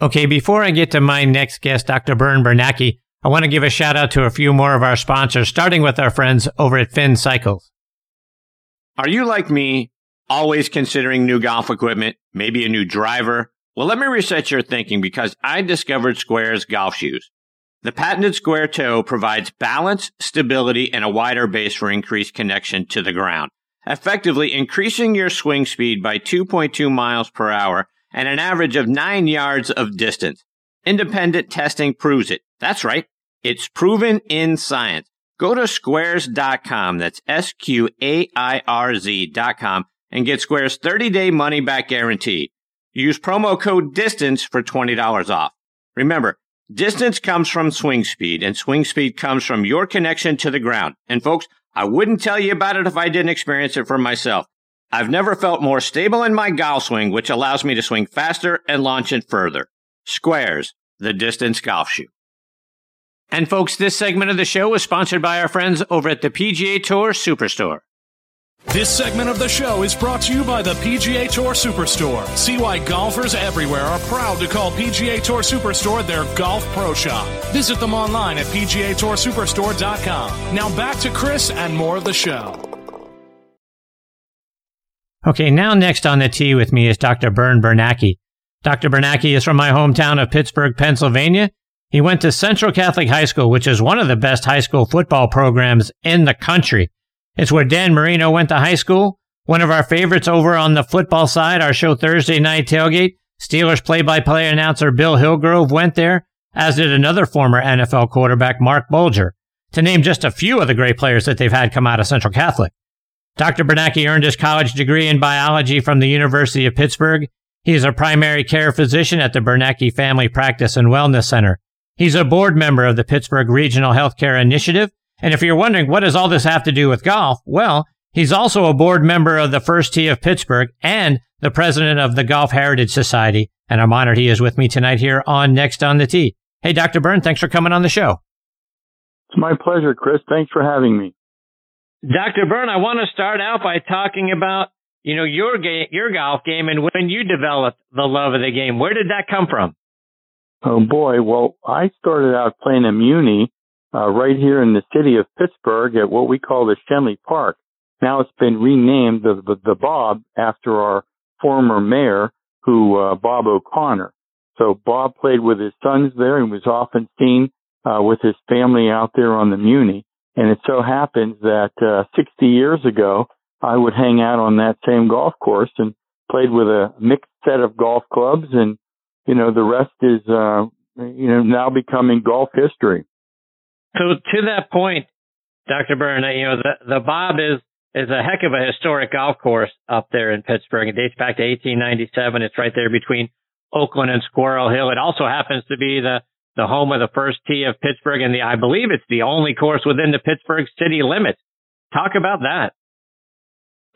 Okay, before I get to my next guest, Dr. Bern Bernacki, I want to give a shout out to a few more of our sponsors, starting with our friends over at Finn Cycles. Are you like me, always considering new golf equipment, maybe a new driver? Well, let me reset your thinking because I discovered SQAIRZ golf shoes. The patented square toe provides balance, stability, and a wider base for increased connection to the ground, effectively increasing your swing speed by 2.2 miles per hour and an average of 9 yards of distance. Independent testing proves it. That's right. It's proven in science. Go to sqairz.com. That's S Q A I R Z.com and get Square's 30 day money back guarantee. Use promo code DISTANCE for $20 off. Remember, Distance comes from swing speed, and swing speed comes from your connection to the ground. And folks, I wouldn't tell you about it if I didn't experience it for myself. I've never felt more stable in my golf swing, which allows me to swing faster and launch it further. SQAIRZ, the distance golf shoe. And folks, this segment of the show is sponsored by our friends over at the PGA Tour Superstore. This segment of the show is brought to you by the PGA Tour Superstore. See why golfers everywhere are proud to call PGA Tour Superstore their golf pro shop. Visit them online at PGATourSuperstore.com. Now back to Chris and more of the show. Okay, now next on the tee with me is Dr. Bern Bernacki. Dr. Bernacki is from my hometown of Pittsburgh, Pennsylvania. He went to Central Catholic High School, which is one of the best high school football programs in the country. It's where Dan Marino went to high school. One of our favorites over on the football side, our show Thursday Night Tailgate. Steelers play by play announcer Bill Hillgrove went there, as did another former NFL quarterback, Marc Bulger, to name just a few of the great players that they've had come out of Central Catholic. Dr. Bernacki earned his college degree in biology from the University of Pittsburgh. He is a primary care physician at the Bernacki Family Practice and Wellness Center. He's a board member of the Pittsburgh Regional Healthcare Initiative and if you're wondering, what does all this have to do with golf? Well, he's also a board member of the First Tee of Pittsburgh and the president of the Golf Heritage Society. And I'm honored he is with me tonight here on Next on the Tee. Hey, Dr. Bern, thanks for coming on the show. It's my pleasure, Chris. Thanks for having me. Dr. Bern, I want to start out by talking about, you know, your game, your golf game and when you developed the love of the game. Where did that come from? Oh boy. Well, I started out playing a muni uh, right here in the city of Pittsburgh at what we call the Schenley Park. Now it's been renamed the, the, the Bob after our former mayor, who uh, Bob O'Connor. So Bob played with his sons there and was often seen uh, with his family out there on the Muni. And it so happens that uh, 60 years ago, I would hang out on that same golf course and played with a mixed set of golf clubs. And, you know, the rest is, uh, you know, now becoming golf history. So to that point, Dr. Bern, you know, the, the Bob is, is a heck of a historic golf course up there in Pittsburgh. It dates back to 1897. It's right there between Oakland and Squirrel Hill. It also happens to be the, the home of the first tee of Pittsburgh and the, I believe it's the only course within the Pittsburgh city limits. Talk about that.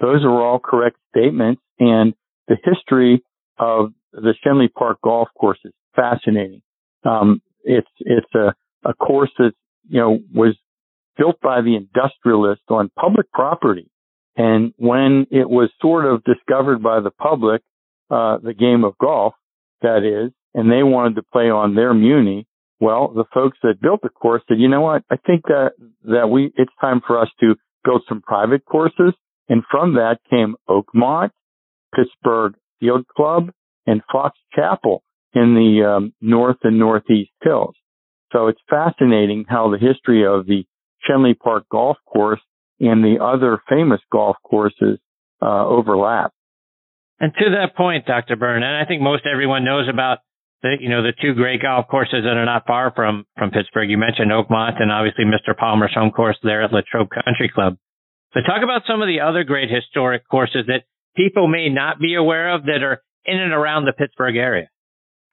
Those are all correct statements and the history of the Schenley Park golf course is fascinating. Um, it's, it's a, a course that's you know, was built by the industrialist on public property. And when it was sort of discovered by the public, uh, the game of golf, that is, and they wanted to play on their muni, well, the folks that built the course said, you know what? I think that, that we, it's time for us to build some private courses. And from that came Oakmont, Pittsburgh Field Club, and Fox Chapel in the um, north and northeast hills. So it's fascinating how the history of the Schenley Park golf course and the other famous golf courses uh, overlap. And to that point, Dr. Bern, and I think most everyone knows about the, you know, the two great golf courses that are not far from, from Pittsburgh. You mentioned Oakmont and obviously Mr. Palmer's home course there at Latrobe Country Club. So talk about some of the other great historic courses that people may not be aware of that are in and around the Pittsburgh area.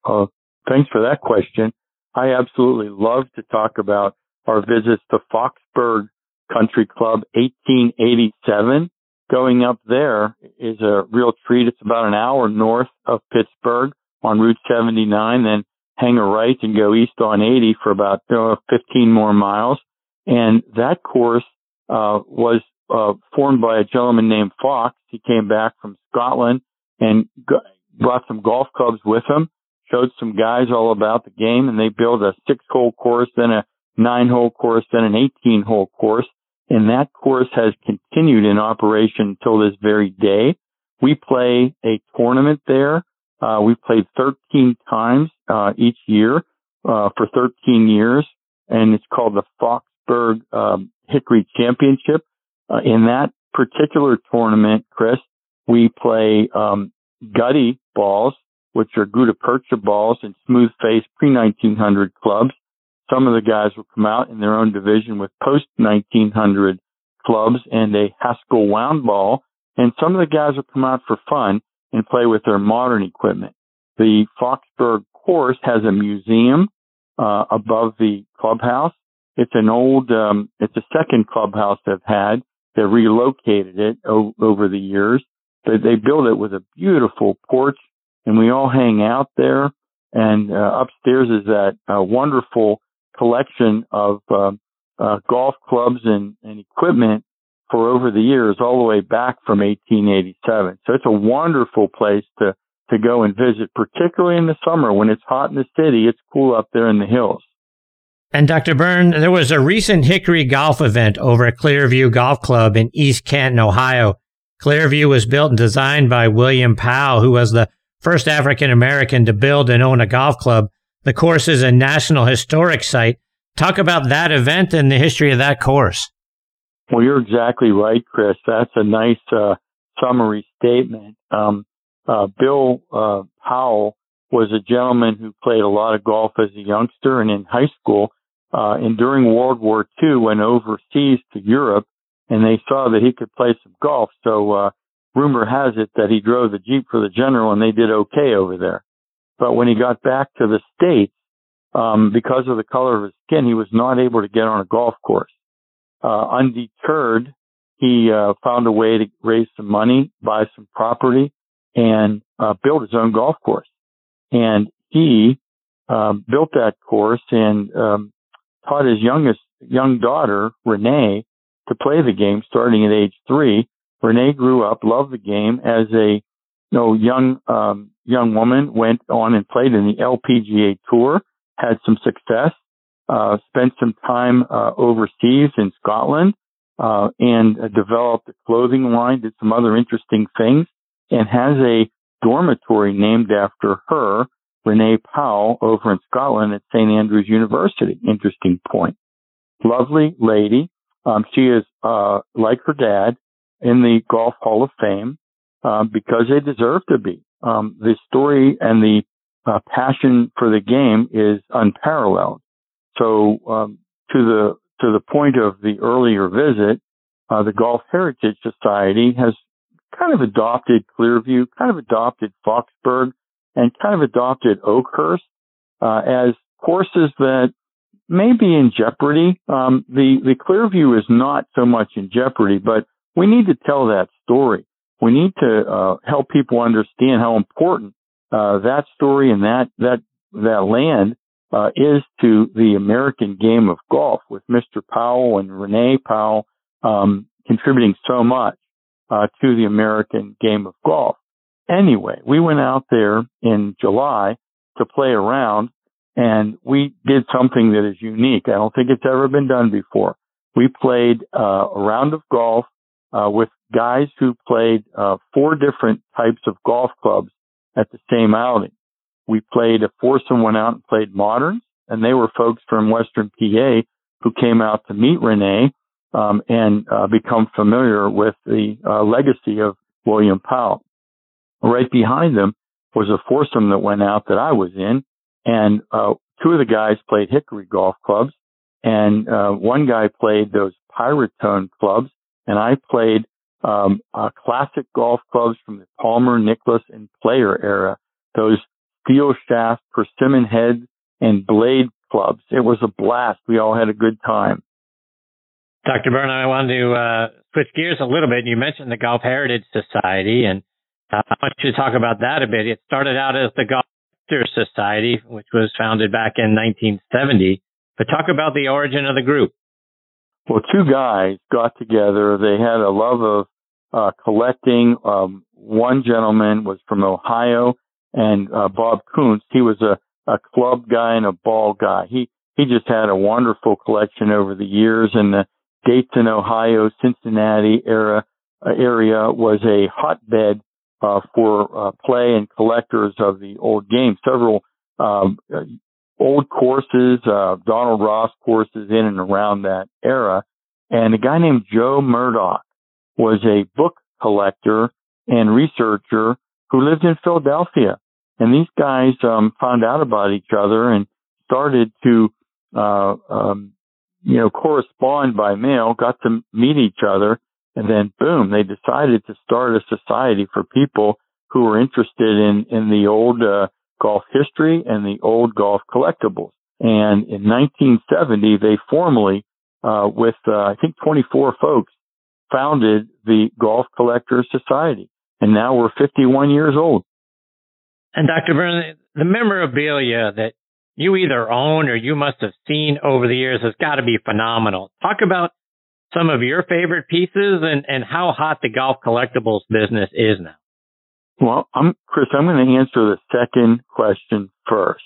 Uh, thanks for that question. I absolutely love to talk about our visits to Foxburg Country Club 1887. Going up there is a real treat. It's about an hour north of Pittsburgh on Route 79, then hang a right and go east on 80 for about uh, 15 more miles. And that course uh, was uh, formed by a gentleman named Fox. He came back from Scotland and brought some golf clubs with him showed some guys all about the game and they built a six hole course, then a nine hole course, then an 18 hole course. And that course has continued in operation until this very day. We play a tournament there. Uh, we played 13 times, uh, each year, uh, for 13 years. And it's called the Foxburg, um, Hickory Championship. Uh, in that particular tournament, Chris, we play, um, gutty balls, which are gutta percha balls and smooth face pre 1900 clubs. Some of the guys will come out in their own division with post 1900 clubs and a Haskell wound ball. And some of the guys will come out for fun and play with their modern equipment. The Foxburg course has a museum uh, above the clubhouse. It's an old, um, it's a second clubhouse they've had. They relocated it o- over the years, but they built it with a beautiful porch and we all hang out there. And uh, upstairs is that uh, wonderful collection of uh, uh, golf clubs and, and equipment for over the years, all the way back from 1887. So it's a wonderful place to to go and visit, particularly in the summer when it's hot in the city. It's cool up there in the hills. And Dr. Bern, there was a recent Hickory golf event over at Clearview Golf Club in East Canton, Ohio. Clearview was built and designed by William Powell, who was the first African American to build and own a golf club. The course is a National Historic Site. Talk about that event and the history of that course. Well, you're exactly right, Chris. That's a nice uh, summary statement. Um, uh, Bill uh, Powell was a gentleman who played a lot of golf as a youngster and in high school. Uh, and during World War II, went overseas to Europe, and they saw that he could play some golf. So uh, rumor has it that he drove the Jeep for the general and they did okay over there. But when he got back to the States, um, because of the color of his skin, he was not able to get on a golf course. Uh, undeterred, he uh, found a way to raise some money, buy some property, and uh, build his own golf course. And he um, built that course and um, taught his youngest young daughter Renee to play the game starting at age three Renee grew up, loved the game as a you know young um, young woman. Went on and played in the LPGA Tour, had some success. Uh, spent some time uh, overseas in Scotland uh, and developed a clothing line. Did some other interesting things, and has a dormitory named after her, Renee Powell, over in Scotland at St Andrews University. Interesting point. Lovely lady. Um, she is uh, like her dad, in the Golf Hall of Fame uh, because they deserve to be. Um, the story and the passion for the game is unparalleled. So um, to the to the point of the earlier visit, uh, the Golf Heritage Society has kind of adopted Clearview, kind of adopted Foxburg, and kind of adopted Oakhurst uh, as courses that may be in jeopardy. Um, the the Clearview is not so much in jeopardy, but we need to tell that story. We need to uh, help people understand how important uh, that story and that that that land uh, is to the American game of golf, with Mr. Powell and Renee Powell um, contributing so much uh, to the American game of golf. Anyway, we went out there in July to play around, and we did something that is unique. I don't think it's ever been done before. We played uh, a round of golf uh, with guys who played uh, four different types of golf clubs at the same outing. We played a foursome went out and played moderns, and they were folks from Western PA who came out to meet Renee um, and uh, become familiar with the uh, legacy of William Powell. Right behind them was a foursome that went out that I was in, and uh, two of the guys played Hickory golf clubs, and uh, one guy played those Pyratone clubs, and I played um, uh, classic golf clubs from the Palmer, Nicklaus, and Player era. Those steel shaft, persimmon head, and blade clubs. It was a blast. We all had a good time. Dr. Bern, I wanted to uh, switch gears a little bit. You mentioned the Golf Heritage Society, and uh, I want you to talk about that a bit. It started out as the Golf Heritage Society, which was founded back in 1970. But talk about the origin of the group. Well, two guys got together. They had a love of uh, collecting. Um, one gentleman was from Ohio. And uh, Bob Kuntz. He was a, a club guy and a ball guy. He he just had a wonderful collection over the years, and the Dayton, Ohio, Cincinnati era uh, area was a hotbed uh, for uh, play and collectors of the old game. Several um, old courses, uh, Donald Ross courses in and around that era. And a guy named Joe Murdoch was a book collector and researcher who lived in Philadelphia. And these guys um, found out about each other and started to, uh, um, you know, correspond by mail, got to meet each other, and then boom, they decided to start a society for people who were interested in in the old uh, golf history and the old golf collectibles. And in 1970, they formally, uh, with uh, I think 24 folks, founded the Golf Collectors Society. And now we're 51 years old. And Dr. Bern, the memorabilia that you either own or you must have seen over the years has got to be phenomenal. Talk about some of your favorite pieces and, and how hot the golf collectibles business is now. Well, I'm Chris. I'm going to answer the second question first.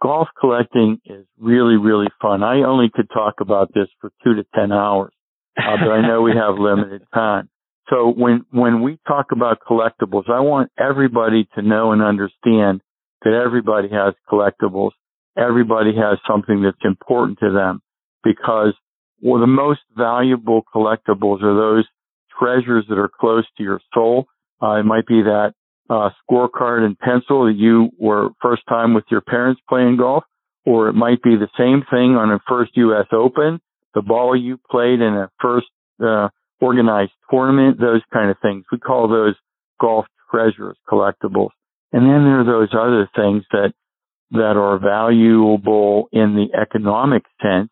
Golf collecting is really, really fun. I only could talk about this for two to ten hours, uh, but I know we have limited time. So when when we talk about collectibles, I want everybody to know and understand that everybody has collectibles. Everybody has something that's important to them because well, the most valuable collectibles are those treasures that are close to your soul. Uh, it might be that uh, scorecard and pencil that you were first time with your parents playing golf, or it might be the same thing on a first U.S. Open, the ball you played in a first uh, organized tournament, those kind of things. We call those golf treasures, collectibles. And then there are those other things that that are valuable in the economic sense.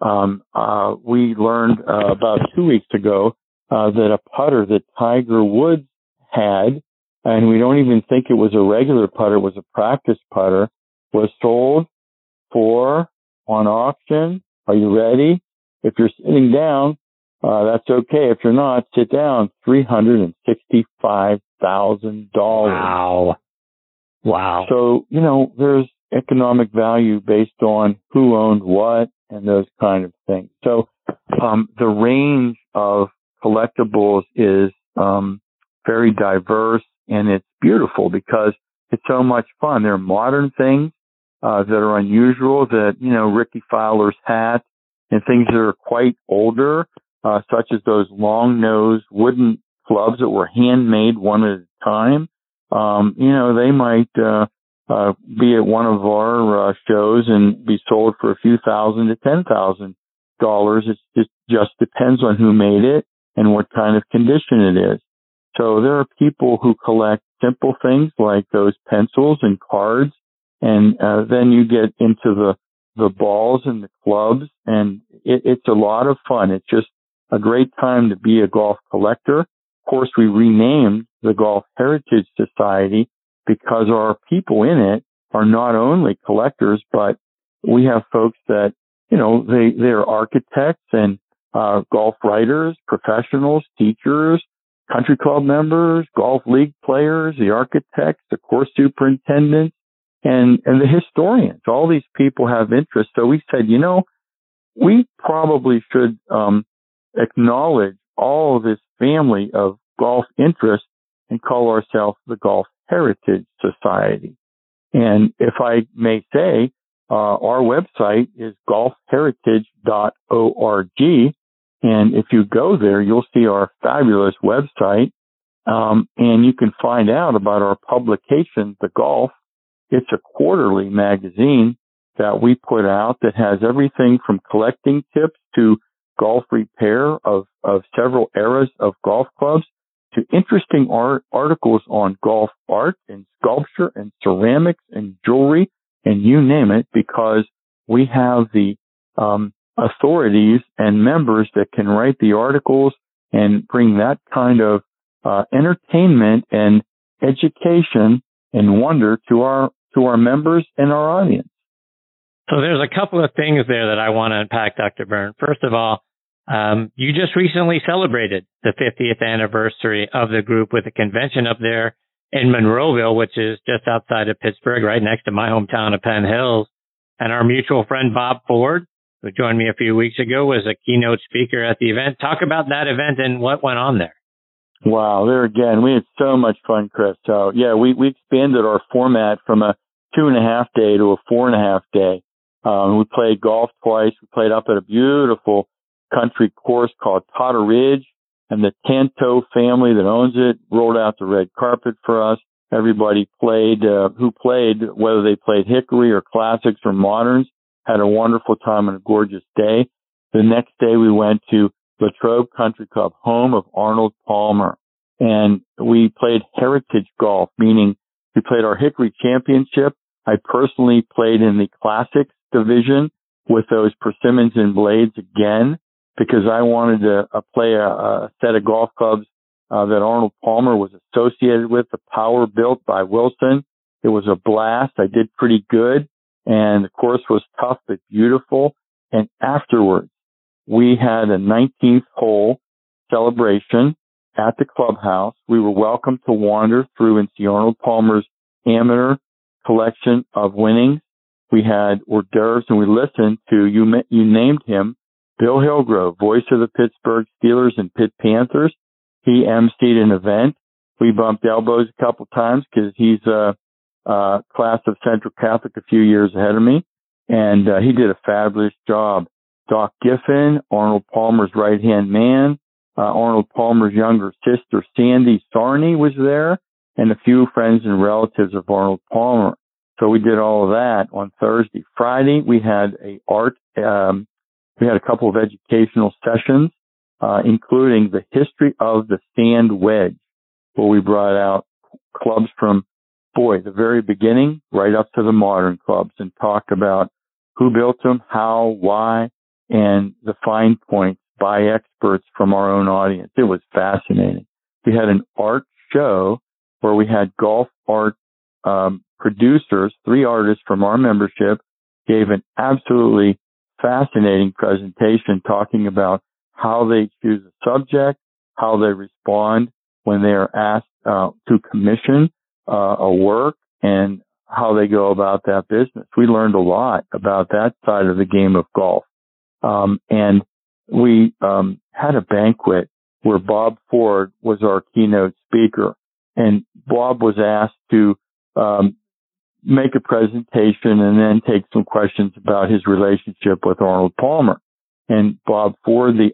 Um, uh, we learned uh, about two weeks ago uh, that a putter that Tiger Woods had and we don't even think it was a regular putter, it was a practice putter, was sold for on auction. Are you ready? If you're sitting down, uh, that's okay. If you're not, sit down. Three hundred and sixty-five thousand dollars. Wow. Wow. So you know, there's economic value based on who owned what and those kind of things. So um, the range of collectibles is um, very diverse and it's beautiful because it's so much fun. There are modern things uh, that are unusual that you know Rickie Fowler's hat and things that are quite older, uh, such as those long nosed wooden clubs that were handmade one at a time. Um, you know, they might uh, uh, be at one of our uh, shows and be sold for a few thousand to ten thousand dollars. It just depends on who made it and what kind of condition it is. So there are people who collect simple things like those pencils and cards, and uh, then you get into the the balls and the clubs, and it, it's a lot of fun. It's just a great time to be a golf collector. Of course, we renamed the Golf Heritage Society because our people in it are not only collectors, but we have folks that you know they they're architects and uh, golf writers, professionals, teachers, country club members, golf league players, the architects, the course superintendents, and, and the historians. All these people have interest. So we said, you know, we probably should um, acknowledge all this family of golf interests and call ourselves the Golf Heritage Society. And if I may say, uh, our website is golfheritage.org and if you go there, you'll see our fabulous website. Um, and you can find out about our publication, The Golf. It's a quarterly magazine that we put out that has everything from collecting tips to golf repair of, of several eras of golf clubs to interesting art articles on golf art and sculpture and ceramics and jewelry and you name it because we have the um, authorities and members that can write the articles and bring that kind of uh, entertainment and education and wonder to our to our members and our audience. So there's a couple of things there that I want to unpack, Dr. Bern. First of all, um, you just recently celebrated the 50th anniversary of the group with a convention up there in Monroeville, which is just outside of Pittsburgh, right next to my hometown of Penn Hills. And our mutual friend Bob Ford, who joined me a few weeks ago, was a keynote speaker at the event. Talk about that event and what went on there. Wow, there again, we had so much fun, Chris. So yeah, we, we expanded our format from a two and a half day to a four and a half day. Um, we played golf twice. We played up at a beautiful country course called Totteridge and the Tanto family that owns it rolled out the red carpet for us. Everybody played, uh, who played, whether they played Hickory or classics or moderns, had a wonderful time and a gorgeous day. The next day we went to Latrobe Country Club, home of Arnold Palmer. And we played heritage golf, meaning we played our Hickory championship. I personally played in the classics division with those persimmons and blades again because I wanted to uh, play a, a, set of golf clubs uh, that Arnold Palmer was associated with, the power built by Wilson. It was a blast. I did pretty good and the course was tough but beautiful. And afterwards, we had a 19th hole celebration at the clubhouse. We were welcome to wander through and see Arnold Palmer's amateur collection of winnings. We had hors d'oeuvres and we listened to, you, you named him, Bill Hillgrove, voice of the Pittsburgh Steelers and Pitt Panthers. He emceed an event. We bumped elbows a couple times because he's a, a, class of Central Catholic a few years ahead of me. And uh, he did a fabulous job. Doc Giffin, Arnold Palmer's right hand man, uh, Arnold Palmer's younger sister, Sandy Sarni was there, and a few friends and relatives of Arnold Palmer. So we did all of that on Thursday. Friday, we had a art, um, we had a couple of educational sessions, uh, including the history of the sand wedge, where we brought out clubs from, boy, the very beginning right up to the modern clubs and talked about who built them, how, why, and the fine points by experts from our own audience. It was fascinating. We had an art show where we had golf art um, producers, three artists from our membership, gave an absolutely fascinating presentation talking about how they choose a subject, how they respond when they are asked uh, to commission uh, a work, and how they go about that business. We learned a lot about that side of the game of golf. Um, and we um, had a banquet where Bob Ford was our keynote speaker, and Bob was asked to um, make a presentation and then take some questions about his relationship with Arnold Palmer. And Bob Ford, the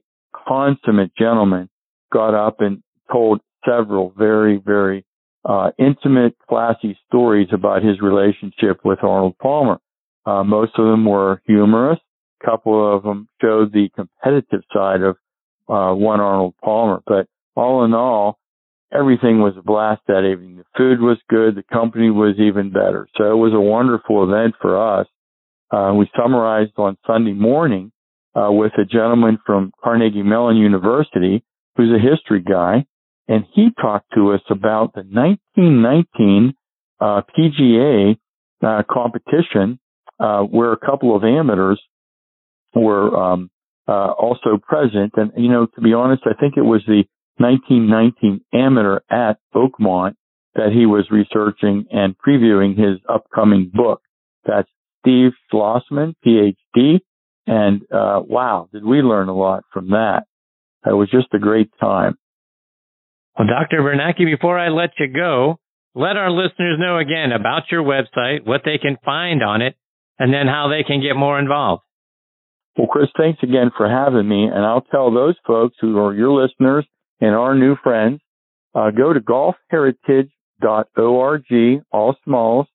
consummate gentleman, got up and told several very, very uh, intimate, classy stories about his relationship with Arnold Palmer. Uh, most of them were humorous A couple of them showed the competitive side of uh, one Arnold Palmer. But all in all, everything was a blast that evening. The food was good. The company was even better. So it was a wonderful event for us. Uh, we summarized on Sunday morning uh, with a gentleman from Carnegie Mellon University who's a history guy, and he talked to us about the 1919 uh, PGA uh, competition uh, where a couple of amateurs were um, uh, also present. And, you know, to be honest, I think it was the 1919 amateur at Oakmont that he was researching and previewing his upcoming book. That's Steve Schlossman, PhD. And, uh, wow, did we learn a lot from that. It was just a great time. Well, Dr. Bernacki, before I let you go, let our listeners know again about your website, what they can find on it, and then how they can get more involved. Well, Chris, thanks again for having me. And I'll tell those folks who are your listeners and our new friends, uh, go to golfheritage.org, all smalls,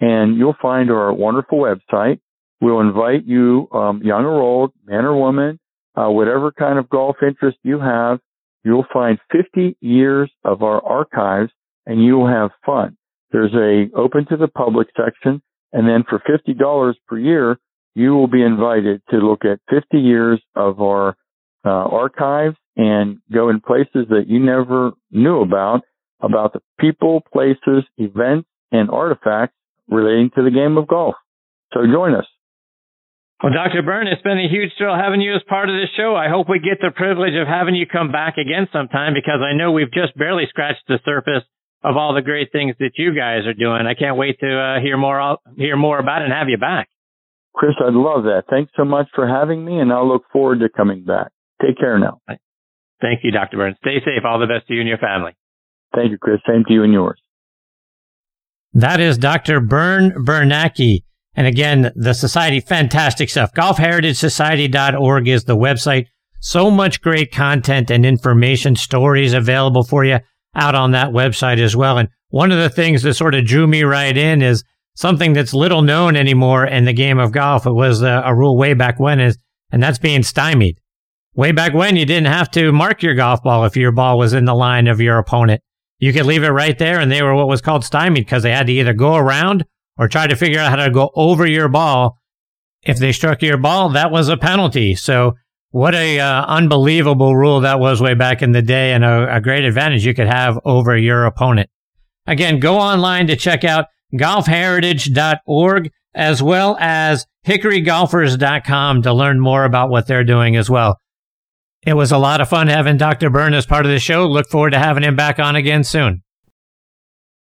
and you'll find our wonderful website. We'll invite you, um, young or old, man or woman, uh, whatever kind of golf interest you have, you'll find 50 years of our archives and you'll have fun. There's a open to the public section. And then for $50 per year, you will be invited to look at 50 years of our uh, archives and go in places that you never knew about, about the people, places, events, and artifacts relating to the game of golf. So join us. Well, Dr. Bern, it's been a huge thrill having you as part of this show. I hope we get the privilege of having you come back again sometime because I know we've just barely scratched the surface of all the great things that you guys are doing. I can't wait to uh, hear more hear more about it and have you back. Chris, I'd love that. Thanks so much for having me, and I'll look forward to coming back. Take care now. Thank you, Dr. Burns. Stay safe. All the best to you and your family. Thank you, Chris. Same to you and yours. That is Dr. Bern Bernacki. And again, the society, fantastic stuff. GolfHeritageSociety.org is the website. So much great content and information, stories available for you out on that website as well. And one of the things that sort of drew me right in is something that's little known anymore in the game of golf. It was a, a rule way back when is, and that's being stymied. Way back when you didn't have to mark your golf ball if your ball was in the line of your opponent. You could leave it right there and they were what was called stymied because they had to either go around or try to figure out how to go over your ball. If they struck your ball, that was a penalty. So what a uh, unbelievable rule that was way back in the day and a, a great advantage you could have over your opponent. Again, go online to check out golfheritage.org as well as hickorygolfers.com to learn more about what they're doing as well. It was a lot of fun having Dr. Bern as part of the show. Look forward to having him back on again soon.